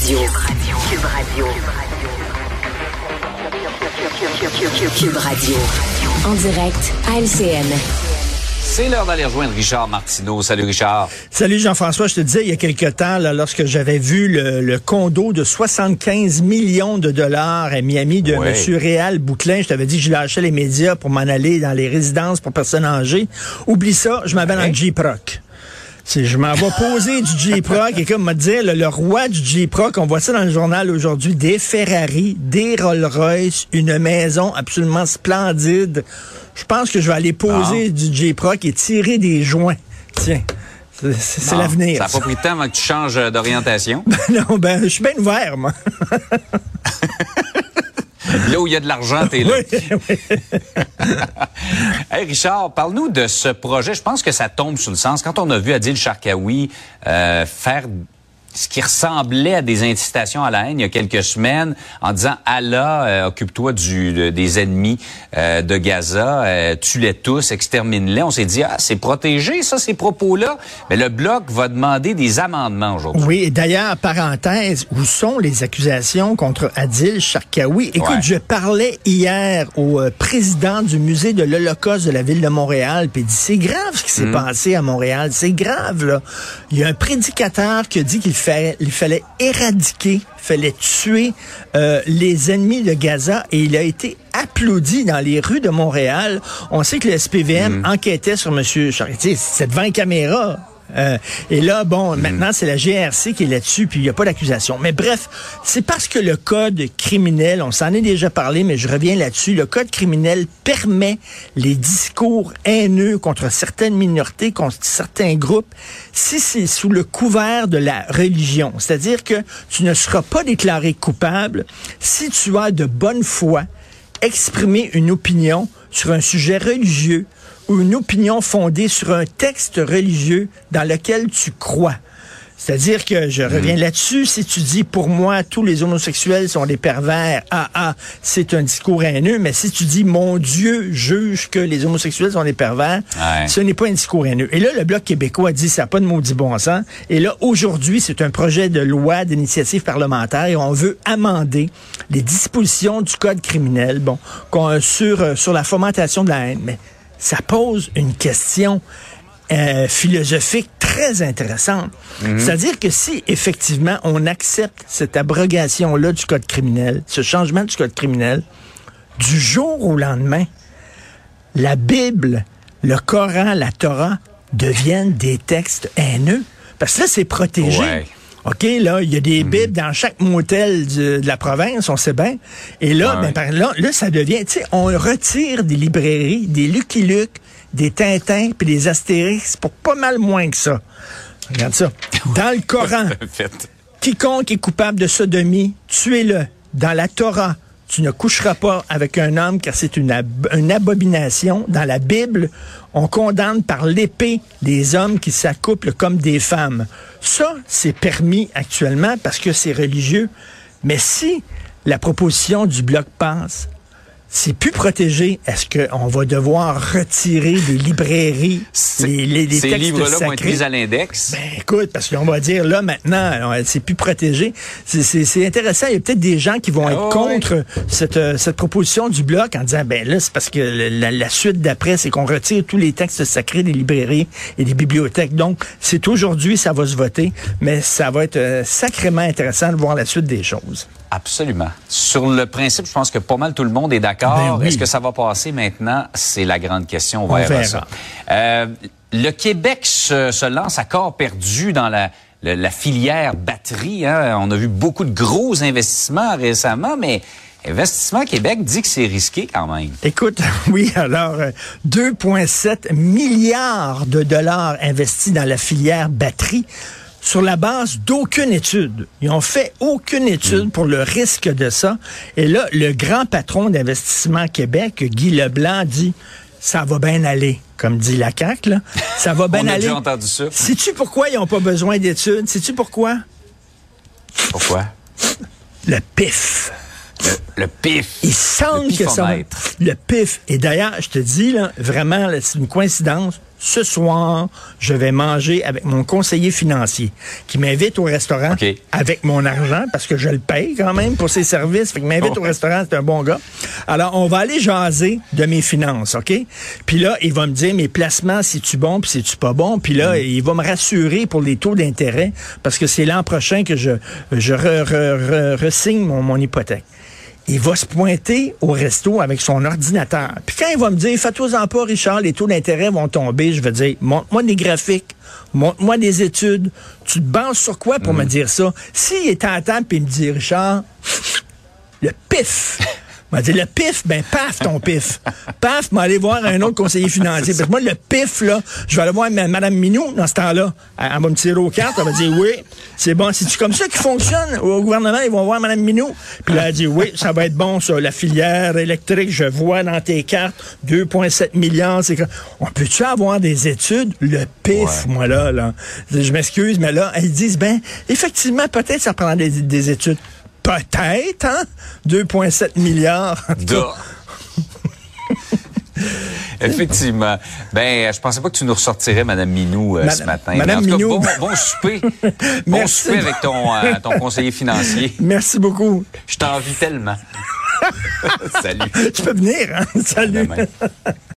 Radio. Cube Radio. Cube Radio. En direct à LCN. C'est l'heure d'aller rejoindre Richard Martineau. Salut Richard. Salut Jean-François. Je te disais il y a quelque temps, là, lorsque j'avais vu le, condo de 75 millions de dollars à Miami de M. Réal Bouclin, je t'avais dit que je lâchais les médias pour m'en aller dans les résidences pour personnes âgées. Oublie ça, je m'appelle en Jeep-Rock. Je m'en vais poser du J-Proc et comme me dire le, le, roi du J-Proc, on voit ça dans le journal aujourd'hui, des Ferrari, des Rolls-Royce, une maison absolument splendide. Je pense que je vais aller poser du J-Proc et tirer des joints. Tiens. C'est l'avenir. Ça n'a pas pris de temps avant que tu changes d'orientation? non, ben, je suis bien ouvert, moi. Là où il y a de l'argent, t'es là. hey Richard, parle-nous de ce projet. Je pense que ça tombe sous le sens. Quand on a vu Adil Sharkawi euh, faire ce qui ressemblait à des incitations à la haine il y a quelques semaines en disant Allah, euh, occupe-toi du des ennemis euh, de Gaza, euh, tue-les tous, extermine-les. On s'est dit, ah, c'est protégé, ça, ces propos-là. Mais le Bloc va demander des amendements aujourd'hui. Oui, et d'ailleurs, parenthèse, où sont les accusations contre Adil Sharkawi? Écoute, je parlais hier au président du musée de l'Holocauste de la ville de Montréal, puis il dit, c'est grave ce qui s'est hmm. passé à Montréal, c'est grave, là. Il y a un prédicateur qui a dit qu'il il fallait éradiquer, il fallait tuer euh, les ennemis de Gaza et il a été applaudi dans les rues de Montréal. On sait que le SPVM mm. enquêtait sur M. Charretier. C'est devant une caméra. Euh, et là, bon, maintenant, c'est la GRC qui est là-dessus, puis il n'y a pas d'accusation. Mais bref, c'est parce que le code criminel, on s'en est déjà parlé, mais je reviens là-dessus, le code criminel permet les discours haineux contre certaines minorités, contre certains groupes, si c'est sous le couvert de la religion. C'est-à-dire que tu ne seras pas déclaré coupable si tu as de bonne foi exprimer une opinion sur un sujet religieux ou une opinion fondée sur un texte religieux dans lequel tu crois. C'est-à-dire que je reviens mm. là-dessus. Si tu dis pour moi tous les homosexuels sont des pervers, ah ah, c'est un discours haineux. Mais si tu dis mon Dieu juge que les homosexuels sont des pervers, ce n'est pas un discours haineux. Et là, le bloc québécois a dit ça n'a pas de maudit bon sens. Et là, aujourd'hui, c'est un projet de loi d'initiative parlementaire et on veut amender les dispositions du code criminel, bon, sur euh, sur la fomentation de la haine. Mais ça pose une question euh, philosophique très intéressante. Mhm. C'est-à-dire que si effectivement on accepte cette abrogation-là du code criminel, ce changement du code criminel, du jour au lendemain, la Bible, le Coran, la Torah deviennent des textes haineux. Parce que là, c'est protégé. OK, là, il y a des mhm. bibles dans chaque motel de, la province, on sait bien. Et là, ben, là, là, ça devient, tu sais, on retire des librairies, des Lucky Luke, des Tintins puis des Astérix pour pas mal moins que ça. Regarde ça. Dans le Coran, quiconque est coupable de sodomie, tuez-le. Dans la Torah, tu ne coucheras pas avec un homme car c'est une, abomination. Dans la Bible, on condamne par l'épée les hommes qui s'accouplent comme des femmes. Ça, c'est permis actuellement parce que c'est religieux. Mais si la proposition du bloc passe, c'est plus protégé. Est-ce qu'on va devoir retirer des librairies les, les, les Ces livres-là vont être mis à l'index? Ben, écoute, parce qu'on va dire, là, maintenant, c'est plus protégé. C'est intéressant. Il y a peut-être des gens qui vont être ah contre cette, euh, cette proposition du bloc en disant, ben là, c'est parce que la, suite d'après, c'est qu'on retire tous les textes sacrés des librairies et des bibliothèques. Donc, c'est aujourd'hui, ça va se voter, mais ça va être euh, sacrément intéressant de voir la suite des choses. Absolument. Sur le principe, je pense que pas mal tout le monde est d'accord. Ben Est-ce que ça va passer maintenant? C'est la grande question. On, verra, ça. Euh, le Québec se, lance à corps perdu dans la, la, filière batterie. Hein. On a vu beaucoup de gros investissements récemment, mais Investissement Québec dit que c'est risqué quand même. Écoute, oui, alors 2,7 euh, milliards de dollars investis dans la filière batterie sur la base d'aucune étude. Ils ont fait aucune étude mm. pour le risque de ça. Et là, le grand patron d'investissement Québec, Guy Leblanc, dit ça va bien aller, comme dit la CAQ. Là. Ça va bien aller. On entendu ça. Sais-tu pourquoi ils n'ont pas besoin d'études? Sais-tu pourquoi? Pourquoi? Le pif. Le, pif. Il semble que ça. Le pif. Et d'ailleurs, je te dis, là, vraiment, c'est une coïncidence. Ce soir, je vais manger avec mon conseiller financier qui m'invite au restaurant avec mon argent parce que je le paye quand même pour ses services. Fait qu'il m'invite au restaurant, c'est un bon gars. Alors, on va aller jaser de mes finances, OK? Puis là, il va me dire mes placements, si tu bon, puis si tu pas bon? Puis là, mm. il va me rassurer pour les taux d'intérêt parce que c'est l'an prochain que je, je re, mon, mon hypothèque il va se pointer au resto avec son ordinateur. Puis quand il va me dire, fais-toi-en pas, Richard, les taux d'intérêt vont tomber, je vais dire, montre-moi des graphiques, montre-moi des études. Tu te bases sur quoi pour me mm. dire ça? S'il est à table et il me dit, Richard, le pif, m'a dit le pif, ben paf ton pif. paf, m'a aller voir un autre conseiller financier. Parce que moi, le pif, là, je vais aller voir Mme Minou dans ce temps-là. Elle, va me tirer aux cartes, elle va dire oui, c'est bon. C'est comme ça qui fonctionne? Au gouvernement, ils vont voir Mme Minou. Puis là, elle dit oui, ça va être bon, ça. La filière électrique, je vois dans tes cartes 2,7 milliards. C'est On peut-tu avoir des études? Le pif, moi, là, là. Je m'excuse, mais là, elles disent, ben, effectivement, peut-être ça prendra des, des études. Peut-être, hein? 2,7 milliards. Effectivement. Ben, je pensais pas que tu nous ressortirais, Madame Minou, euh, ce matin. Madame Minou. bon, souper. bon souper avec ton, euh, ton conseiller financier. Merci beaucoup. Je t'envie tellement. Salut. Tu peux venir, hein? Salut.